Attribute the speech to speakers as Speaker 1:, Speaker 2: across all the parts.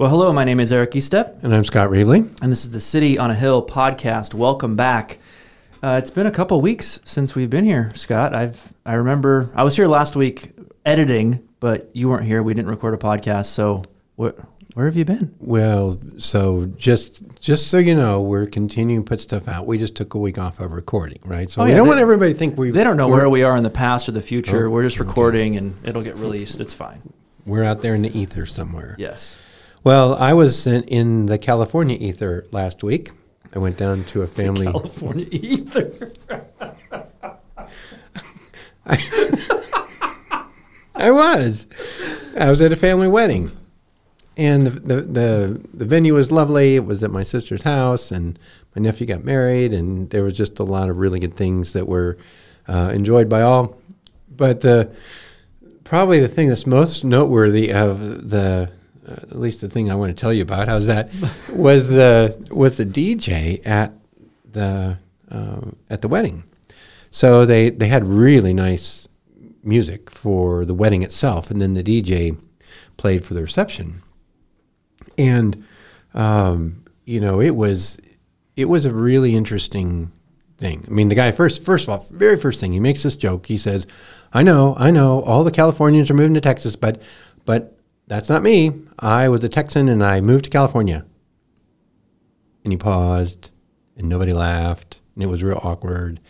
Speaker 1: Well, hello, my name is Eric Eastep,
Speaker 2: And I'm Scott Reevely.
Speaker 1: and this is the City on a Hill podcast. Welcome back. Uh, it's been a couple weeks since we've been here, Scott. I've I remember I was here last week editing, but you weren't here. We didn't record a podcast. So where where have you been?
Speaker 2: Well, so just just so you know, we're continuing to put stuff out. We just took a week off of recording, right? So
Speaker 1: Oh,
Speaker 2: we
Speaker 1: yeah,
Speaker 2: don't
Speaker 1: they-
Speaker 2: want everybody to think we
Speaker 1: They don't know where we are in the past or the future.
Speaker 2: Oh,
Speaker 1: We're just recording, and it'll get released. It's fine.
Speaker 2: we're out there in the ether somewhere.
Speaker 1: Yes.
Speaker 2: Well, I was in, in the California ether last week. I went down to a family.
Speaker 1: California ether.
Speaker 2: I was. I was at a family wedding, and the, the the the venue was lovely. It was at my sister's house, and my nephew got married, and there was just a lot of really good things that were uh, enjoyed by all. But the probably the thing that's most noteworthy of the uh, at least the thing I want to tell you about how's that was the was the DJ at the um, at the wedding. So they they had really nice music for the wedding itself, and then the DJ played for the reception. And um, you know, it was it was a really interesting thing. I mean, the guy first first of all, very first thing he makes this joke. He says, "I know, I know, all the Californians are moving to Texas, but but that's not me. I was a Texan and I moved to California." And he paused, and nobody laughed, and it was real awkward.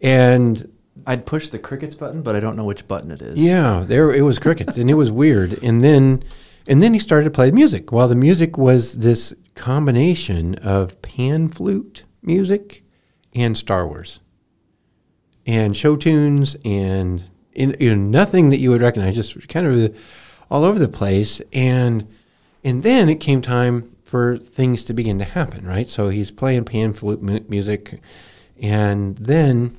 Speaker 2: And
Speaker 1: I'd push the crickets button, but I don't know which button it is.
Speaker 2: yeah, there it was crickets, and it was weird. And then, and then he started to play music. Well, the music was this combination of pan flute music and Star Wars, and show tunes, and in, you know nothing that you would recognize, just kind of all over the place. And and then it came time for things to begin to happen, right? So he's playing pan flute mu- music, and then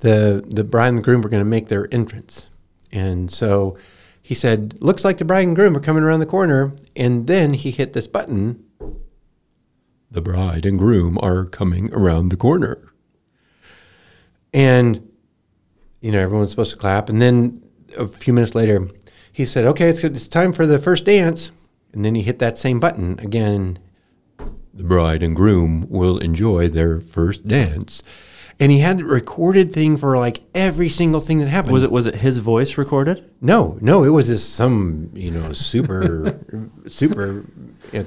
Speaker 2: the the bride and the groom were going to make their entrance, and so he said, "Looks like the bride and groom are coming around the corner." And then he hit this button. The bride and groom are coming around the corner, and you know everyone's supposed to clap. And then a few minutes later, he said, "Okay, it's it's time for the first dance." And then he hit that same button again. The bride and groom will enjoy their first dance and he had recorded thing for like every single thing that happened.
Speaker 1: Was it was it his voice recorded?
Speaker 2: No, no, it was just some you know super super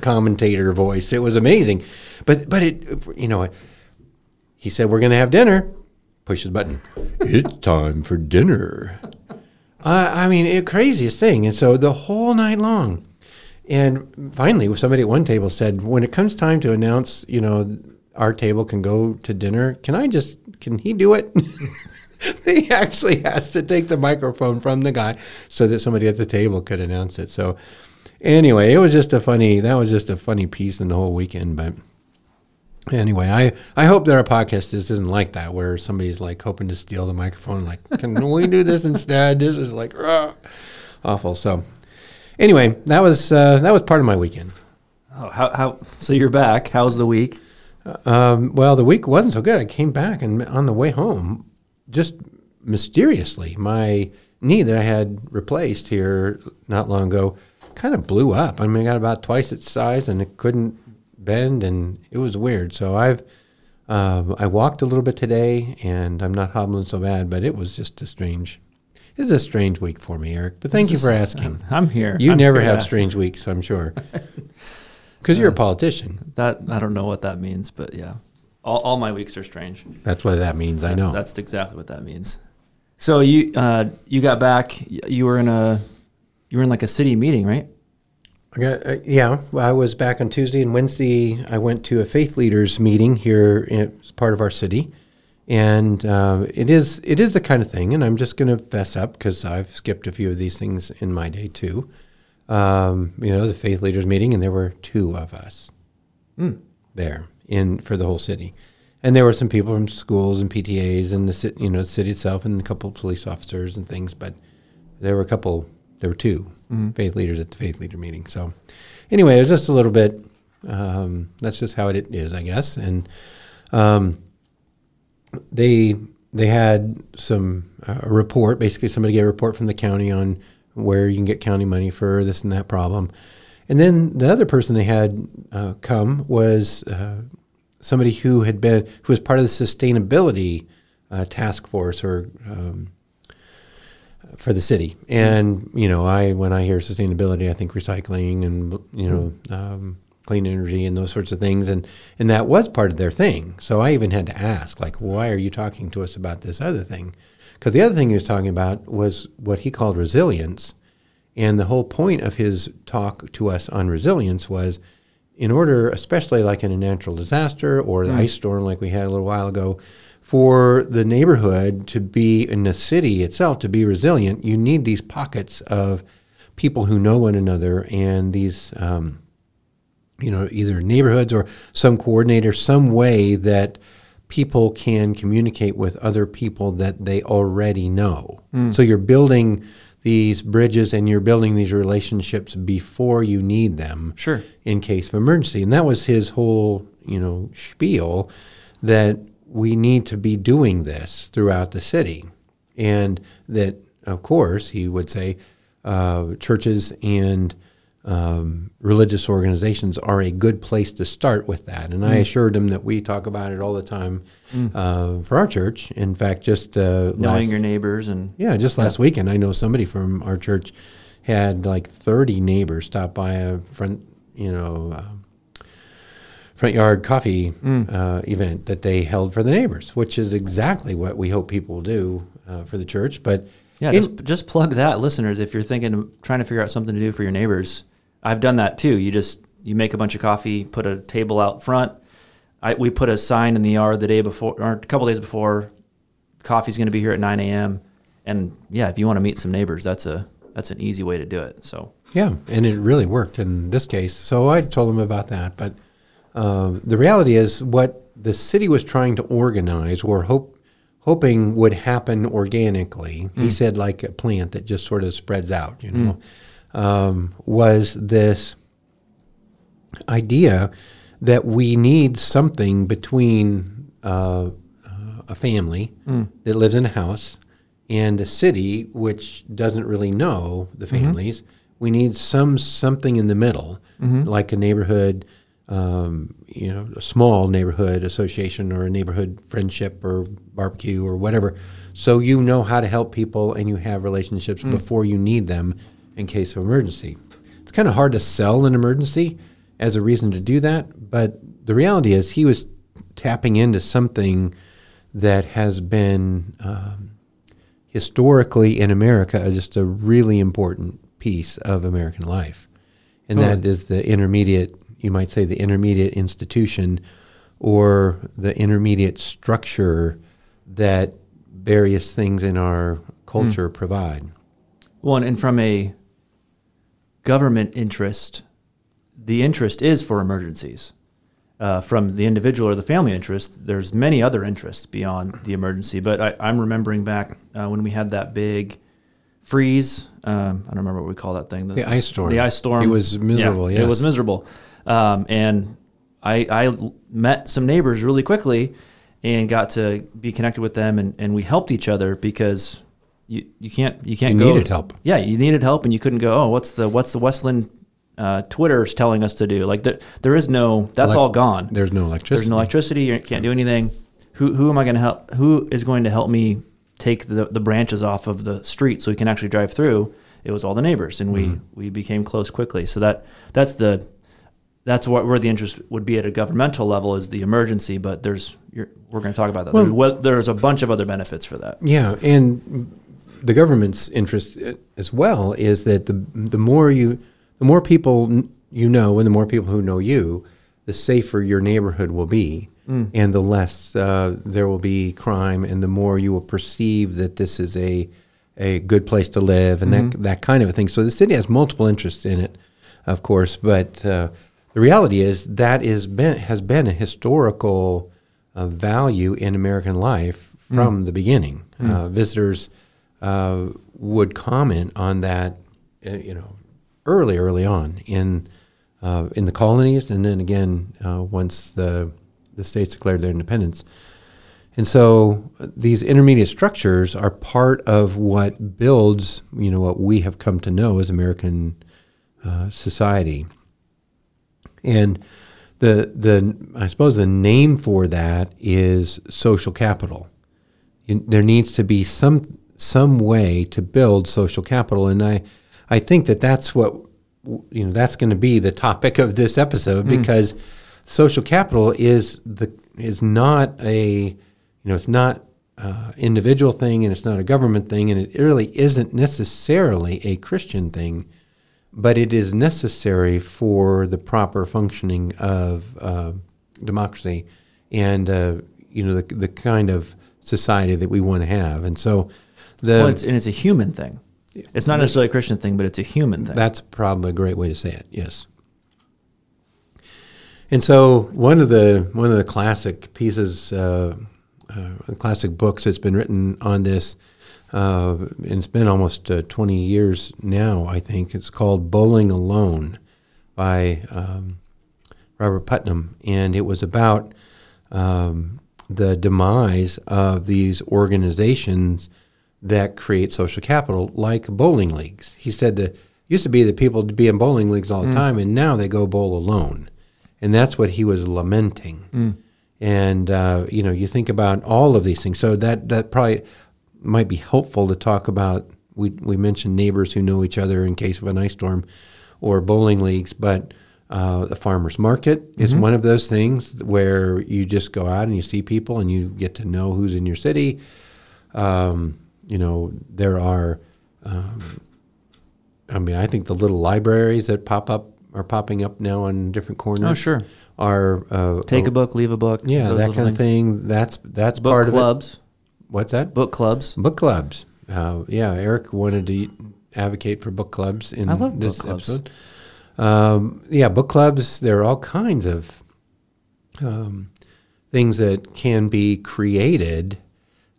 Speaker 2: commentator voice. It was amazing, but but it you know he said we're going to have dinner. Push the button. it's time for dinner. I mean, it craziest thing. And so the whole night long, and finally, somebody at one table said, when it comes time to announce, you know, our table can go to dinner, can I just, can he do it? he actually has to take the microphone from the guy so that somebody at the table could announce it. So, anyway, it was just a funny, that was just a funny piece in the whole weekend. But anyway, I, I hope that our podcast is, isn't like that, where somebody's like hoping to steal the microphone, like, can we do this instead? This is like, "Ugh," awful. So, anyway, that was, uh, that was part of my weekend.
Speaker 1: Oh, how, how so you're back. How's the week?
Speaker 2: Um, well, the week wasn't so good. I came back and on the way home, just mysteriously, my knee that I had replaced here not long ago kind of blew up. I mean, I got about twice its size and it couldn't bend, and it was weird. So I've um, I walked a little bit today, and I'm not hobbling so bad, but it was just a strange. It was a strange week for me, Eric. But thank
Speaker 1: This
Speaker 2: you
Speaker 1: is-
Speaker 2: for asking.
Speaker 1: I'm here.
Speaker 2: You
Speaker 1: I'm
Speaker 2: never
Speaker 1: here
Speaker 2: have strange weeks, I'm sure, because you're a politician.
Speaker 1: That I don't know what that means, but yeah, all, all my weeks are strange.
Speaker 2: That's what that means. I know.
Speaker 1: That's exactly what that means. So you uh, you got back. You were in a you were in like a city meeting, right?
Speaker 2: I got, uh, yeah, well, I was back on Tuesday and Wednesday. I went to a faith leaders meeting here in, as part of our city, and uh, it is it is the kind of thing. And I'm just going to fess up because I've skipped a few of these things in my day too. um, you know, the faith leaders meeting, and there were two of us there in for the whole city. And there were some people from schools and PTAs and the you know the city itself and a couple of police officers and things, but there were a couple. There were 2 faith leaders at the faith leader meeting. So anyway, it was just a little bit. Um, that's just how it is, I guess. And um, they they had some uh, a report. Basically, somebody gave a report from the county on where you can get county money for this and that problem. And then the other person they had uh, come was uh, somebody who had been who was part of the sustainability uh, task force or um, for the city. And you know, I when I hear sustainability, I think recycling and you know um, clean energy and those sorts of things. And and that was part of their thing. So I even had to ask, like, why are you talking to us about this other thing? Because the other thing he was talking about was what he called resilience. And the whole point of his talk to us on resilience was in order, especially like in a natural disaster or the ice storm like we had a little while ago, for the neighborhood to be in the city itself to be resilient, you need these pockets of people who know one another and these, um, you know, either neighborhoods or some coordinator, some way that people can communicate with other people that they already know. So you're building these bridges and you're building these relationships before you need them
Speaker 1: Sure.
Speaker 2: in case of emergency. And that was his whole, you know, spiel that we need to be doing this throughout the city. And that, of course, he would say uh, churches and um, religious organizations are a good place to start with that. And I assured him that we talk about it all the time uh, for our church. In fact, just uh,
Speaker 1: Knowing
Speaker 2: last-
Speaker 1: your neighbors and
Speaker 2: yeah, just last weekend, I know somebody from our church had like 30 neighbors stop by a front, you know, uh, front yard coffee uh, event that they held for the neighbors, which is exactly what we hope people will do uh, for the church. But
Speaker 1: Yeah,
Speaker 2: in-
Speaker 1: just, just plug that, listeners. If you're thinking of trying to figure out something to do for your neighbors, I've done that too. You just you make a bunch of coffee, put a table out front. I, we put a sign in the yard the day before, or a couple days before. Coffee's going to be here at 9 a.m. And yeah, if you want to meet some neighbors, that's a that's an easy way to do it. So
Speaker 2: Yeah, and it really worked in this case. So I told them about that. But uh, the reality is, what the city was trying to organize or hope, hoping would happen organically, he said, like a plant that just sort of spreads out, you know, um, was this idea that we need something between uh, uh, a family that lives in a house and the city, which doesn't really know the families. We need some something in the middle, like a neighborhood, um, you know, a small neighborhood association or a neighborhood friendship or barbecue or whatever. So you know how to help people and you have relationships before you need them in case of emergency. It's kind of hard to sell an emergency as a reason to do that, but the reality is he was tapping into something that has been um, historically in America just a really important piece of American life, and that is the intermediate. You might say the intermediate institution, or the intermediate structure that various things in our culture provide.
Speaker 1: One, and from a government interest, the interest is for emergencies. Uh, from the individual or the family interest, there's many other interests beyond the emergency. But I, I'm remembering back uh, when we had that big freeze. Um, I don't remember what we call that thing.
Speaker 2: The ice storm.
Speaker 1: The ice storm.
Speaker 2: It was miserable,
Speaker 1: Yeah, It was miserable. Um, and I met some neighbors really quickly and got to be connected with them, and, and we helped each other because you, you can't you can't
Speaker 2: You
Speaker 1: go
Speaker 2: needed help.
Speaker 1: yeah, you needed help, and you couldn't go. Oh, what's the what's the Westland uh, Twitter's telling us to do? Like there, there is no. That's
Speaker 2: Elec-
Speaker 1: all gone.
Speaker 2: There's no electricity.
Speaker 1: There's no electricity. You can't do anything. Who who am I going to help? Who is going to help me take the the branches off of the street so we can actually drive through? It was all the neighbors, and we
Speaker 2: Mm-hmm.
Speaker 1: we became close quickly. So that that's the that's what where the interest would be at a governmental level is the emergency. But there's you're, we're going to talk about that.
Speaker 2: Well-
Speaker 1: there's, well, there's a bunch of other benefits for that.
Speaker 2: Yeah, and the government's interest uh, as well is that the the more you, the more people you know, and the more people who know you, the safer your neighborhood will be, and the less uh, there will be crime, and the more you will perceive that this is a a good place to live and that that kind of a thing. So the city has multiple interests in it, of course, but uh, the reality is that is been has been a historical uh, value in American life from the beginning. Uh, visitors uh, would comment on that, uh, you know, early, early on in uh, in the colonies, and then again uh, once the the states declared their independence. And so these intermediate structures are part of what builds, you know, what we have come to know as American uh, society. And the the I suppose the name for that is social capital. You, there needs to be some some way to build social capital, and I I think that that's what you know that's going to be the topic of this episode because social capital is the is not a you know it's not uh, individual thing and it's not a government thing and it really isn't necessarily a Christian thing, but it is necessary for the proper functioning of uh, democracy and uh, you know the the kind of society that we want to have. And so the
Speaker 1: well, it's, and it's a human thing. It's not necessarily a Christian thing, but it's a human thing.
Speaker 2: That's probably a great way to say it. Yes. And so one of the one of the classic pieces, uh, uh, classic books that's been written on this, uh, and it's been almost uh, 20 years now. I think it's called "Bowling Alone" by um, Robert Putnam, and it was about um, the demise of these organizations that create social capital, like bowling leagues. He said that used to be that people would be in bowling leagues all the time, and now they go bowl alone, and that's what he was lamenting. And uh, you know, you think about all of these things. So that that probably might be helpful to talk about. We we mentioned neighbors who know each other in case of an ice storm, or bowling leagues, but. Uh, the farmers market is one of those things where you just go out and you see people and you get to know who's in your city. Um, you know, there are, um, I mean, I think the little libraries that pop up are popping up now on different corners.
Speaker 1: oh, sure.
Speaker 2: Are uh,
Speaker 1: Take a book, leave a book.
Speaker 2: yeah, that kind of thing. That's that's
Speaker 1: Book
Speaker 2: part of
Speaker 1: clubs.
Speaker 2: What's that?
Speaker 1: Book clubs.
Speaker 2: Book clubs. Uh, yeah, Eric wanted to advocate for book clubs in
Speaker 1: I love book
Speaker 2: this episode. Um, yeah, book clubs. There are all kinds of um, things that can be created.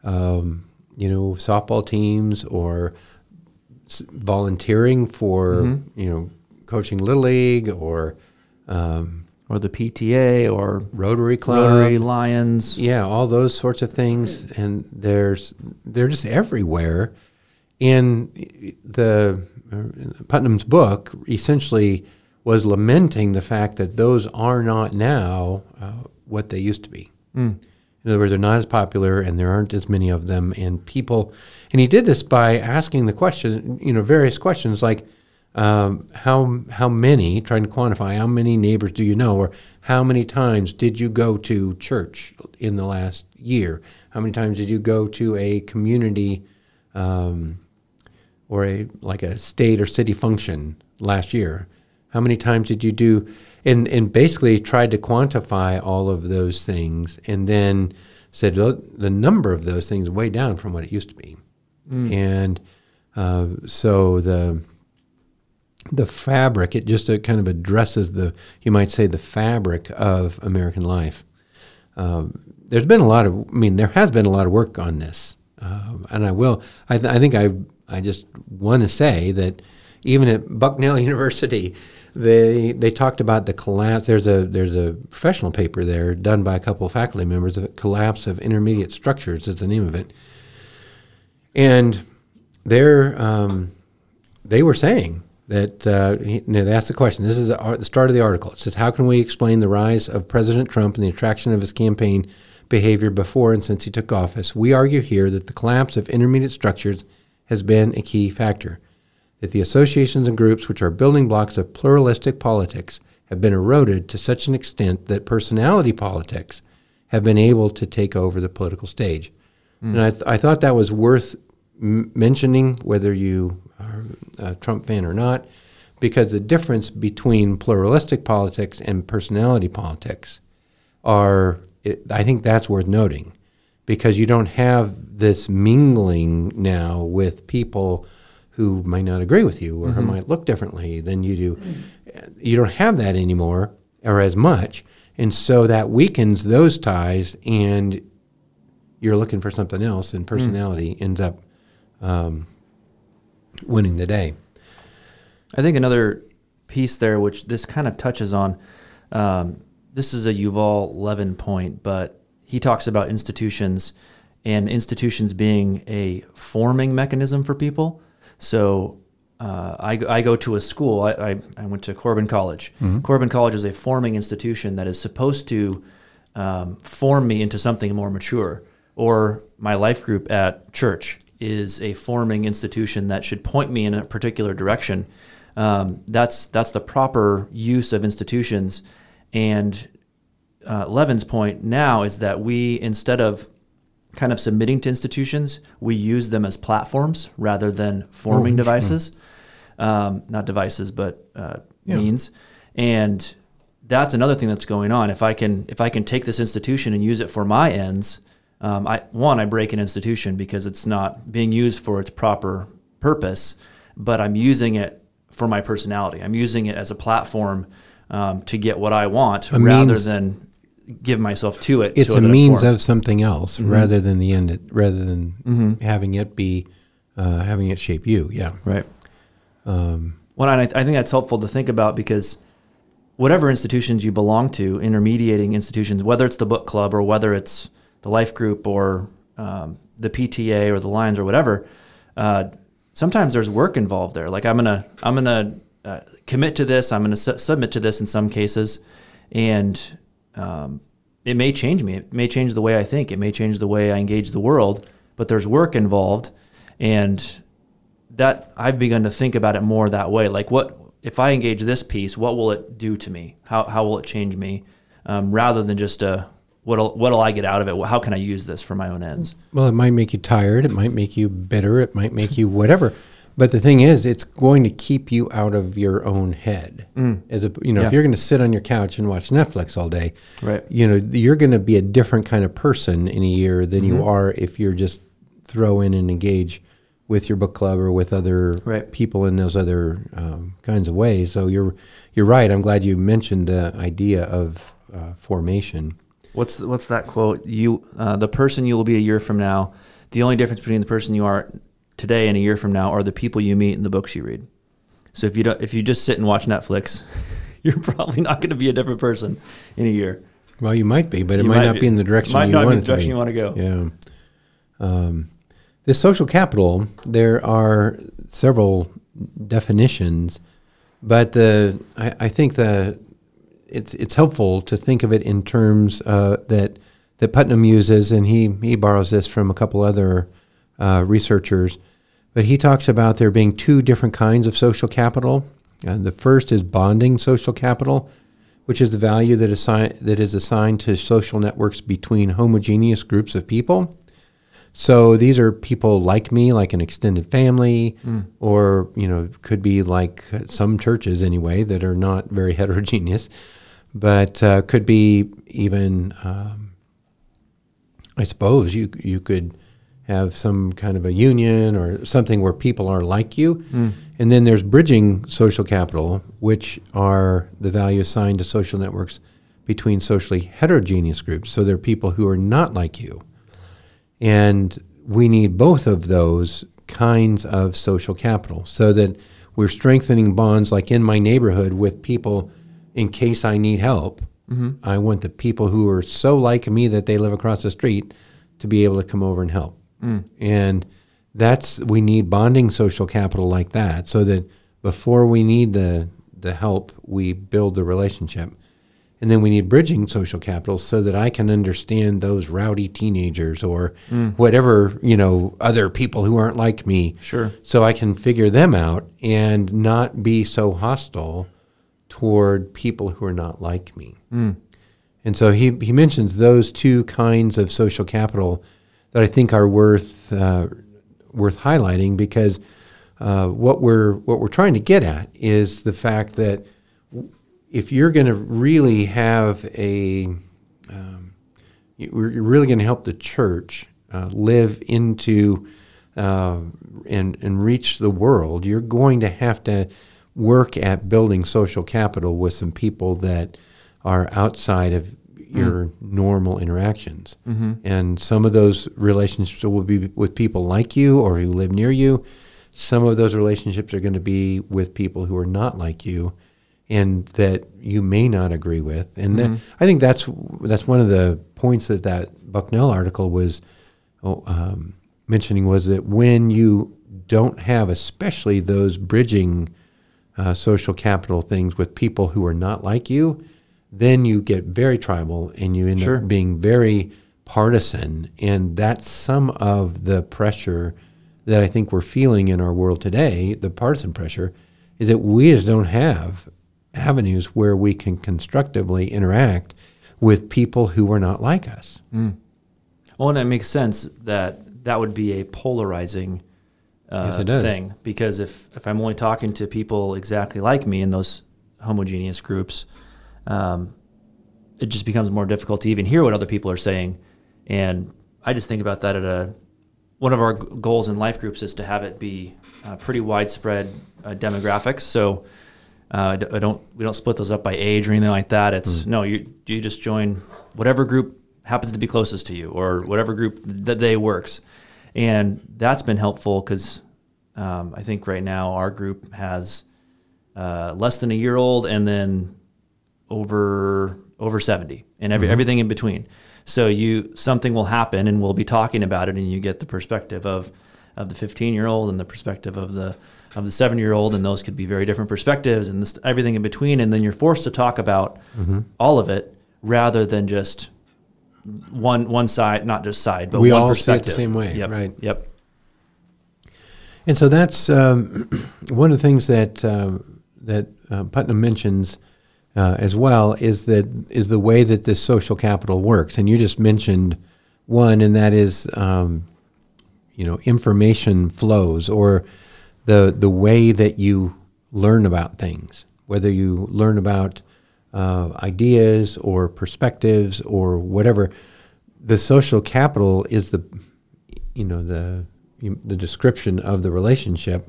Speaker 2: Um, you know, softball teams or s- volunteering for
Speaker 1: Mm-hmm.
Speaker 2: you know coaching little league or um,
Speaker 1: Or the PTA or
Speaker 2: Rotary Club.
Speaker 1: Rotary Lions.
Speaker 2: Yeah, all those sorts of things, and there's they're just everywhere. In the uh, Putnam's book essentially was lamenting the fact that those are not now uh, what they used to be. In other words, they're not as popular, and there aren't as many of them. And people, and he did this by asking the question, you know, various questions like, um, how how many, trying to quantify how many neighbors do you know, or how many times did you go to church in the last year? How many times did you go to a community um, or a like a state or city function last year? How many times did you do? And and basically tried to quantify all of those things, and then said "Well, the number of those things way down from what it used to be, and uh, so the the fabric it just uh, kind of addresses the you might say the fabric of American life. Um, there's been a lot of I mean there has been a lot of work on this, um, and I will I, th- I think I I just want to say that even at Bucknell University. They they talked about the collapse. There's a there's a professional paper there done by a couple of faculty members. The collapse of intermediate structures is the name of it, and they're um, they were saying that uh, he, you know, they asked the question. This is the, the start of the article. It says, "How can we explain the rise of President Trump and the attraction of his campaign behavior before and since he took office?" We argue here that the collapse of intermediate structures has been a key factor. That the associations and groups which are building blocks of pluralistic politics have been eroded to such an extent that personality politics have been able to take over the political stage. And I, th- I thought that was worth m- mentioning, whether you are a Trump fan or not, because the difference between pluralistic politics and personality politics are, it, I think that's worth noting, because you don't have this mingling now with people who might not agree with you or who mm-hmm. might look differently than you do. You don't have that anymore or as much. And so that weakens those ties, and you're looking for something else, and mm. personality ends up um, winning the day.
Speaker 1: I think another piece there, which this kind of touches on, um, this is a Yuval Levin point, but he talks about institutions and institutions being a forming mechanism for people. So uh, I, I go to a school, I, I, I went to Corban College. Corban College is a forming institution that is supposed to um, form me into something more mature. Or my life group at church is a forming institution that should point me in a particular direction. Um, that's that's the proper use of institutions. And uh, Levin's point now is that we instead of kind of submitting to institutions, we use them as platforms rather than forming devices. Um, not devices, but uh,
Speaker 2: Yeah.
Speaker 1: means. And that's another thing that's going on. If I can if I can take this institution and use it for my ends, um, I one I break an institution because it's not being used for its proper purpose, but I'm using it for my personality. I'm using it as a platform um, to get what I want
Speaker 2: A
Speaker 1: rather
Speaker 2: means-
Speaker 1: than give myself to it.
Speaker 2: It's
Speaker 1: so
Speaker 2: a means of something else rather than the end. It, rather than having it be uh, having it shape you. Yeah.
Speaker 1: Right.
Speaker 2: Um,
Speaker 1: Well, I, I think that's helpful to think about because whatever institutions you belong to, intermediating institutions, whether it's the book club or whether it's the life group or um, the PTA or the Lions or whatever, uh, sometimes there's work involved there. Like I'm gonna I'm gonna uh, commit to this. I'm gonna su- submit to this in some cases, and um, it may change me. It may change the way I think. It may change the way I engage the world. But there's work involved, and that I've begun to think about it more that way. Like, what if I engage this piece? What will it do to me? How how will it change me? Um, rather than just a what'll what'll I get out of it? How can I use this for my own ends?
Speaker 2: well, it might make you tired. It might make you bitter. It might make you whatever. But the thing is, it's going to keep you out of your own head. As a, you know,
Speaker 1: Yeah.
Speaker 2: if you're going to sit on your couch and watch Netflix all day,
Speaker 1: Right.
Speaker 2: you know, you're going to be a different kind of person in a year than you are if you're just throw in and engage with your book club or with other
Speaker 1: Right.
Speaker 2: people in those other um, kinds of ways. So you're you're right. I'm glad you mentioned the idea of uh, formation.
Speaker 1: What's what's that quote? You uh, the person you will be a year from now. The only difference between the person you are today and a year from now are the people you meet and the books you read. So if you don't, if you just sit and watch Netflix, you're probably not going to be a different person in a year.
Speaker 2: Well, you might be, but it might,
Speaker 1: might
Speaker 2: not
Speaker 1: be-
Speaker 2: be in the direction
Speaker 1: might
Speaker 2: you
Speaker 1: not be
Speaker 2: want
Speaker 1: the direction
Speaker 2: to
Speaker 1: you want to go.
Speaker 2: Yeah. Um, this social capital, there are several definitions, but the I, I think the it's it's helpful to think of it in terms uh, that that Putnam uses, and he he borrows this from a couple other uh, researchers. But he talks about there being two different kinds of social capital. Uh, the first is bonding social capital, which is the value that, assign, that is assigned to social networks between homogeneous groups of people. So these are people like me, like an extended family, or you know, could be like some churches anyway that are not very heterogeneous, but uh, could be even. Um, I suppose you you could have some kind of a union or something where people are like you. And then there's bridging social capital, which are the value assigned to social networks between socially heterogeneous groups. So there are people who are not like you. And we need both of those kinds of social capital so that we're strengthening bonds like in my neighborhood with people in case I need help. I want the people who are so like me that they live across the street to be able to come over and help. And that's we need bonding social capital like that so that before we need the the help, we build the relationship. And then we need bridging social capital so that I can understand those rowdy teenagers or whatever, you know, other people who aren't like me.
Speaker 1: Sure.
Speaker 2: So I can figure them out and not be so hostile toward people who are not like me. And so he, he mentions those two kinds of social capital that I think are worth uh, worth highlighting because uh, what we're what we're trying to get at is the fact that if you're going to really have a um, you- you're really going to help the church uh, live into uh, and and reach the world, you're going to have to work at building social capital with some people that are outside of your mm. normal interactions. Mm-hmm. And some of those relationships will be with people like you or who live near you. Some of those relationships are going to be with people who are not like you and that you may not agree with. And that, mm-hmm. I think that's that's one of the points that that Bucknell article was oh, um, mentioning was that when you don't have, especially those bridging uh, social capital things with people who are not like you, then you get very tribal and you end
Speaker 1: Sure.
Speaker 2: up being very partisan. And that's some of the pressure that I think we're feeling in our world today, the partisan pressure, is that we just don't have avenues where we can constructively interact with people who are not like us.
Speaker 1: Well, and it makes sense that that would be a polarizing uh,
Speaker 2: Yes,
Speaker 1: thing because if, if I'm only talking to people exactly like me in those homogeneous groups, um, it just becomes more difficult to even hear what other people are saying. And I just think about that at a one of our goals in life groups is to have it be uh, pretty widespread uh, demographics. So uh, I don't we don't split those up by age or anything like that. It's no you you just join whatever group happens to be closest to you or whatever group that day works, and that's been helpful because um, I think right now our group has uh, less than a year old and then over over 70 and every, everything in between. So you something will happen and we'll be talking about it and you get the perspective of of the 15 year old and the perspective of the of the 7 year old and those could be very different perspectives and this, everything in between. And then you're forced to talk about all of it rather than just one one side not just side but
Speaker 2: We all see it the same way,
Speaker 1: yep
Speaker 2: right.
Speaker 1: yep
Speaker 2: And so that's um, one of the things that uh, that uh, Putnam mentions uh, as well is that is the way that this social capital works. And you just mentioned one, and that is um, you know information flows or the the way that you learn about things, whether you learn about uh, ideas or perspectives or whatever. The social capital is the you know the the description of the relationship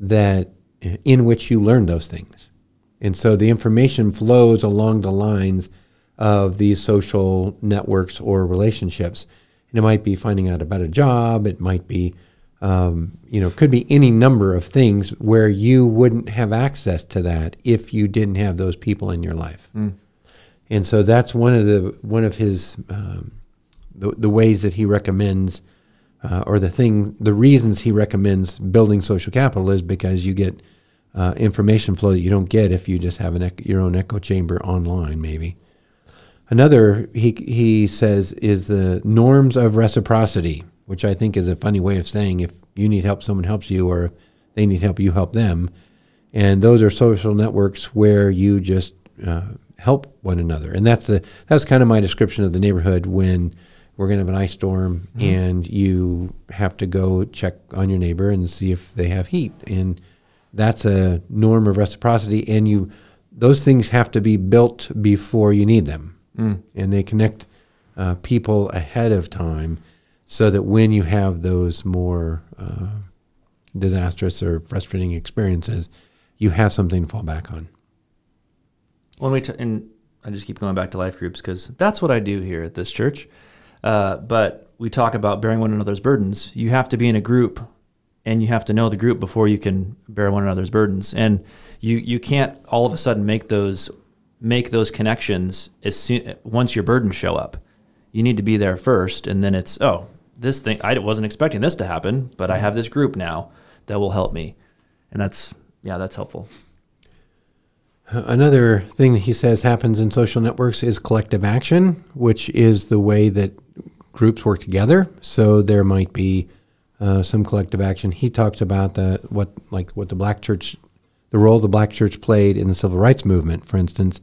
Speaker 2: that in which you learn those things. And so the information flows along the lines of these social networks or relationships. And it might be finding out about a job. It might be um, you know could be any number of things where you wouldn't have access to that if you didn't have those people in your life. And so that's one of the one of his um, the, the ways that he recommends uh, or the thing the reasons he recommends building social capital is because you get uh, information flow that you don't get if you just have an your own echo chamber online maybe. Another he he says is the norms of reciprocity which i think is a funny way of saying if you need help someone helps you or if they need help you help them. And those are social networks where you just uh, help one another. And that's the that's kind of my description of the neighborhood when we're going to have an ice storm and you have to go check on your neighbor and see if they have heat. And that's a norm of reciprocity and you those things have to be built before you need them. And they connect uh, people ahead of time so that when you have those more uh, disastrous or frustrating experiences you have something to fall back on
Speaker 1: when we t- and I just keep going back to life groups because that's what I do here at this church. Uh, but we talk about bearing one another's burdens. You have to be in a group, and you have to know the group before you can bear one another's burdens. And you you can't all of a sudden make those make those connections as soon once your burdens show up. You need to be there first, and then it's oh this thing I wasn't expecting this to happen, but I have this group now that will help me, and that's yeah that's helpful.
Speaker 2: Another thing that he says happens in social networks is collective action, which is the way that groups work together. So there might be uh, some collective action. He talks about the what like what the black church, the role the black church played in the civil rights movement, for instance.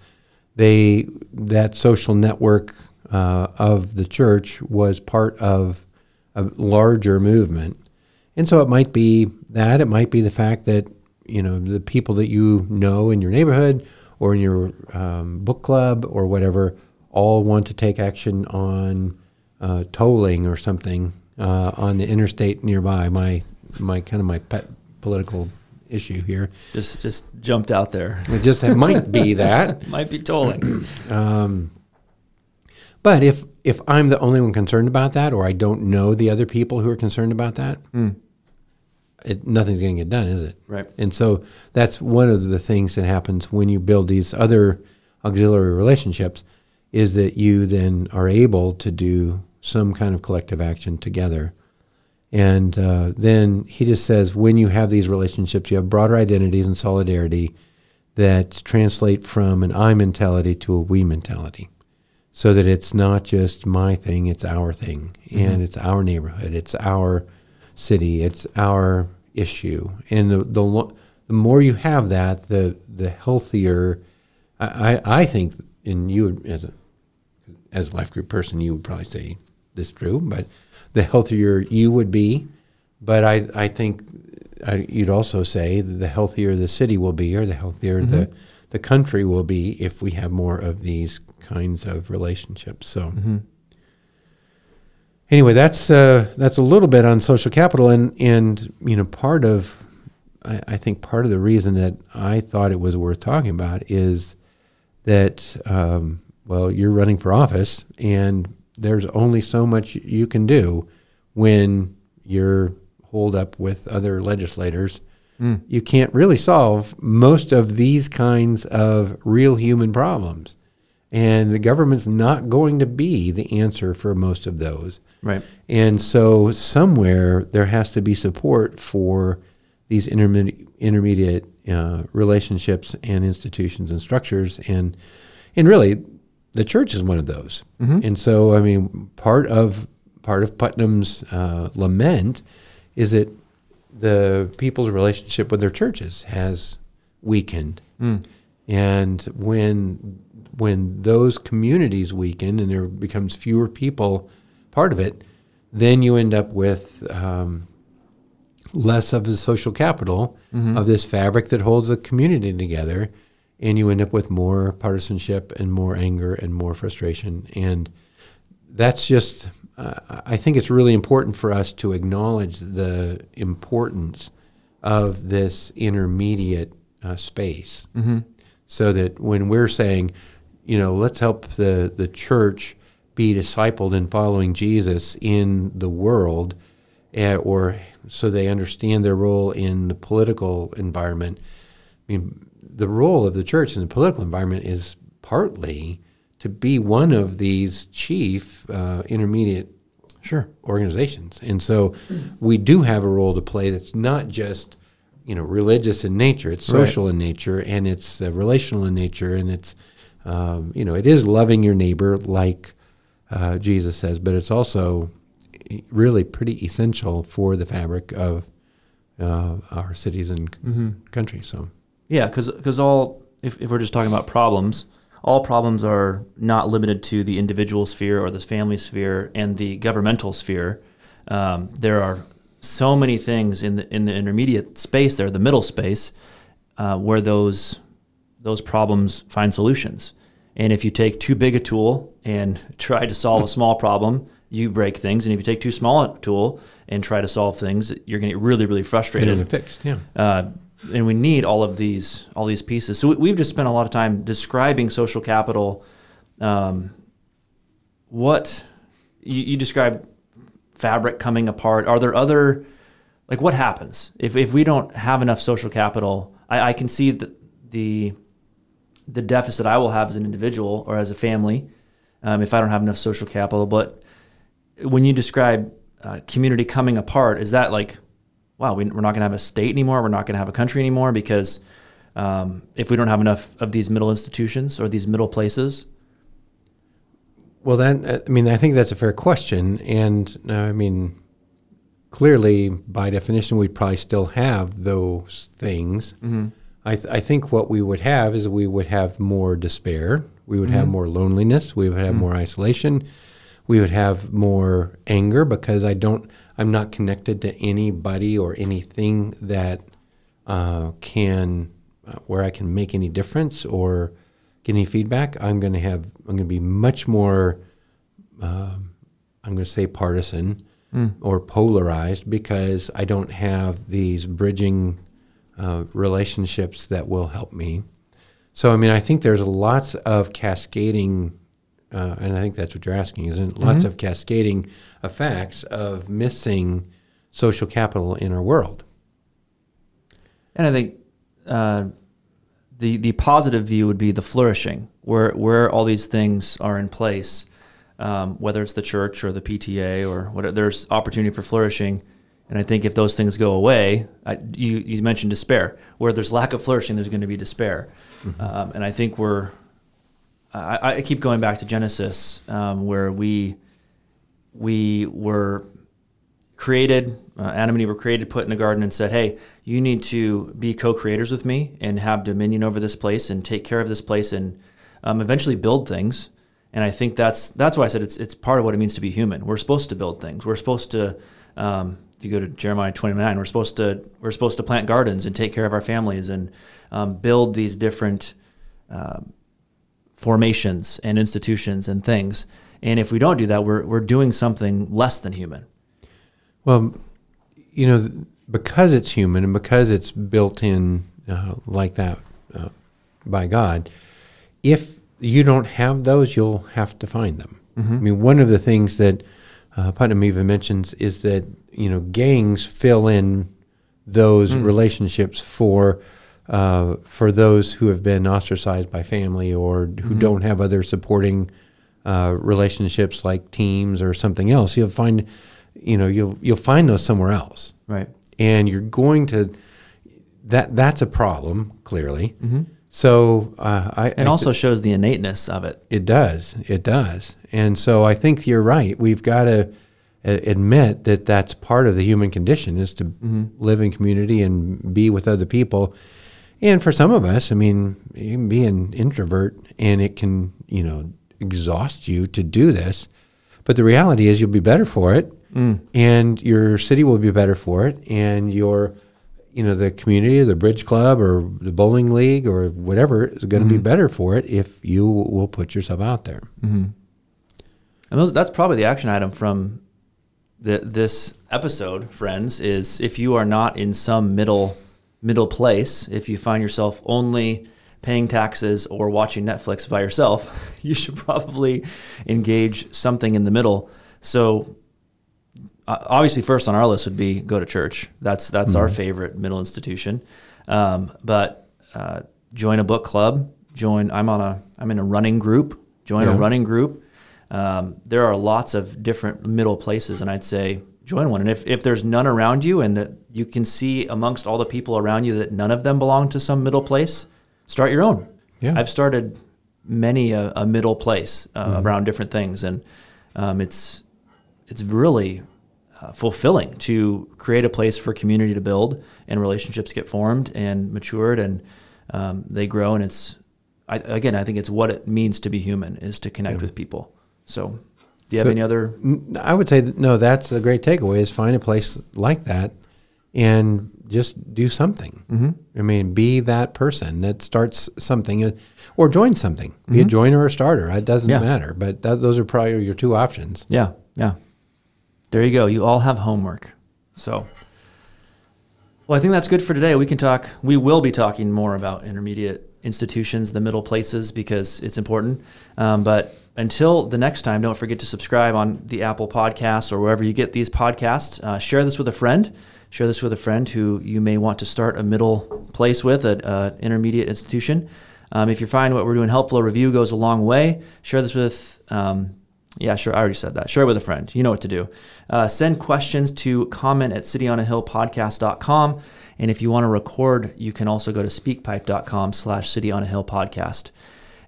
Speaker 2: They that social network uh, of the church was part of a larger movement, and so it might be that it might be the fact that you know the people that you know in your neighborhood or in your um, book club or whatever all want to take action on uh, tolling or something uh, on the interstate nearby. My my kind of my pet political issue here.
Speaker 1: Just just jumped out there.
Speaker 2: It just it might be that.
Speaker 1: Might be tolling.
Speaker 2: Um, but if if I'm the only one concerned about that, or I don't know the other people who are concerned about that,
Speaker 1: Mm.
Speaker 2: it, nothing's going to get done, is it?
Speaker 1: Right.
Speaker 2: And so that's one of the things that happens when you build these other auxiliary relationships, is that you then are able to do some kind of collective action together. And uh, then he just says, when you have these relationships, you have broader identities and solidarity that translate from an I mentality to a we mentality so that it's not just my thing, it's our thing, mm-hmm. and it's our neighborhood, it's our city, it's our issue. And the the, lo- the more you have that, the the healthier. I, I, I think, and you would- as a as a life group person, you would probably say this is true, but the healthier you would be. But I I think I, you'd also say that the healthier the city will be, or the healthier the mm-hmm. The country will be if we have more of these kinds of relationships. So
Speaker 1: Mm-hmm.
Speaker 2: anyway, that's uh, that's a little bit on social capital, and and you know part of I, I think part of the reason that I thought it was worth talking about is that um, well you're running for office, and there's only so much you can do when you're holed up with other legislators.
Speaker 1: Mm.
Speaker 2: You can't really solve most of these kinds of real human problems. And the government's not going to be the answer for most of those.
Speaker 1: Right.
Speaker 2: And so somewhere there has to be support for these intermediate, intermediate uh, relationships and institutions and structures. And, and really, the church is one of those.
Speaker 1: Mhm.
Speaker 2: And so, I mean, part of, part of Putnam's uh, lament is that the people's relationship with their churches has weakened.
Speaker 1: Mm.
Speaker 2: And when when those communities weaken and there becomes fewer people part of it, then you end up with um, less of the social capital
Speaker 1: Mhm.
Speaker 2: of this fabric that holds a community together, and you end up with more partisanship and more anger and more frustration. And that's just, uh, I think it's really important for us to acknowledge the importance of this intermediate uh, space
Speaker 1: Mm-hmm.
Speaker 2: so that when we're saying, you know, let's help the, the church be discipled in following Jesus in the world, eh, or so they understand their role in the political environment. I mean, the role of the church in the political environment is partly to be one of these chief uh, intermediate
Speaker 1: Sure.
Speaker 2: organizations. And so we do have a role to play that's not just, you know, religious in nature, it's
Speaker 1: Right.
Speaker 2: social in nature and it's uh, relational in nature and it's, um, you know, it is loving your neighbor like uh, Jesus says, but it's also really pretty essential for the fabric of uh, our cities and
Speaker 1: Mm-hmm.
Speaker 2: countries. So,
Speaker 1: Yeah, because all if, if we're just talking about problems, all problems are not limited to the individual sphere or the family sphere and the governmental sphere. Um, there are so many things in the in the intermediate space there, the middle space, uh, where those those problems find solutions. And if you take too big a tool and try to solve a small problem, you break things. And if you take too small a tool and try to solve things, you're going to get really, really frustrated
Speaker 2: it fixed. Yeah.
Speaker 1: uh, and we need all of these all these pieces. So we, we've just spent a lot of time describing social capital. Um, what you, you describe fabric coming apart. Are there other like what happens if if we don't have enough social capital? I, I can see the, the the deficit I will have as an individual or as a family um, if I don't have enough social capital. But when you describe uh, community coming apart, is that like wow, we, we're not going to have a state anymore. We're not going to have a country anymore because um, if we don't have enough of these middle institutions or these middle places.
Speaker 2: Well, that I mean, I think that's a fair question, and uh, I mean, clearly, by definition, we'd probably still have those things.
Speaker 1: Mm-hmm.
Speaker 2: I, th- I think what we would have is we would have more despair. We would have more loneliness. We would have more isolation. We would have more anger because I don't. I'm not connected to anybody or anything that uh, can uh, where I can make any difference or get any feedback, I'm going to have I'm going to be much more um, I'm going to say partisan or polarized because I don't have these bridging uh, relationships that will help me. So I mean, I think there's lots of cascading, uh, and I think that's what you're asking, isn't it? Lots of cascading effects of missing social capital in our world.
Speaker 1: And I think uh, the the positive view would be the flourishing, where where all these things are in place, um, whether it's the church or the PTA or whatever. There's opportunity for flourishing, and I think if those things go away, I, you you mentioned despair. Where there's lack of flourishing, there's going to be despair, um, and I think we're. I, I keep going back to Genesis, um, where we we were created, uh, Adam and Eve were created, put in a garden, and said, "Hey, you need to be co-creators with me and have dominion over this place and take care of this place and um, eventually build things." And I think that's that's why I said it's it's part of what it means to be human. We're supposed to build things. We're supposed to. Um, if you go to Jeremiah 29, we're supposed to we're supposed to plant gardens and take care of our families and um, build these different um, formations and institutions and things. And if we don't do that, we're we're doing something less than human.
Speaker 2: Well, you know, because it's human and because it's built in uh, like that uh, by God, if you don't have those, you'll have to find them. I mean, one of the things that uh, Putnam even mentions is that you know gangs fill in those relationships for uh, for those who have been ostracized by family or who don't have other supporting uh, relationships like teams or something else. You'll find, you know, you'll you'll find those somewhere else,
Speaker 1: Right.
Speaker 2: and you're going to that that's a problem clearly. So uh, I
Speaker 1: And
Speaker 2: I
Speaker 1: also shows the innateness of it.
Speaker 2: it does. It does. And so I think you're right. We've got to admit that that's part of the human condition is to live in community and be with other people. And for some of us, I mean, you can be an introvert and it can, you know, exhaust you to do this. But the reality is you'll be better for it mm. and your city will be better for it and your you know the community or the bridge club or the bowling league or whatever is going to be mm-hmm. better for it if you will put yourself out there. Mm-hmm.
Speaker 1: And those, that's probably the action item from the, this episode, friends, is if you are not in some middle middle place, if you find yourself only paying taxes or watching Netflix by yourself, you should probably engage something in the middle. So obviously first on our list would be go to church. That's that's our favorite middle institution. Um, but uh, join a book club. Join. I'm on a. I'm in a running group. Join a running group. Um, there are lots of different middle places, and I'd say join one. And if, if there's none around you, and that you can see amongst all the people around you that none of them belong to some middle place, start your own.
Speaker 2: Yeah.
Speaker 1: I've started many a, a middle place uh, around different things, and um, it's it's really uh, fulfilling to create a place for community to build and relationships get formed and matured and um, they grow. And it's I, again, I think it's what it means to be human is to connect with people. So, do you have
Speaker 2: So-
Speaker 1: any other?
Speaker 2: I would say no. That's a great takeaway: is find a place like that and just do something. Mm-hmm. I mean, be that person that starts something, uh, or join something. Be a joiner or a starter. It doesn't
Speaker 1: Mm-hmm. Yeah.
Speaker 2: matter. But that, those are probably your two options.
Speaker 1: Yeah, yeah. There you go. You all have homework. So, well, I think that's good for today. We can talk. We will be talking more about intermediate institutions, the middle places, because it's important. Um, but until the next time, don't forget to subscribe on the Apple Podcasts or wherever you get these podcasts. Uh, share this with a friend. Share this with a friend who you may want to start a middle place with, an intermediate institution. Um, if you find what we're doing helpful, a review goes a long way. Share this with, um, yeah, sure, I already said that. Share it with a friend. You know what to do. Uh, send questions to comment at cityonahillpodcast.com. And if you want to record, you can also go to speakpipe.com slash city on a hill podcast.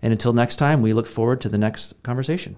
Speaker 1: And until next time, we look forward to the next conversation.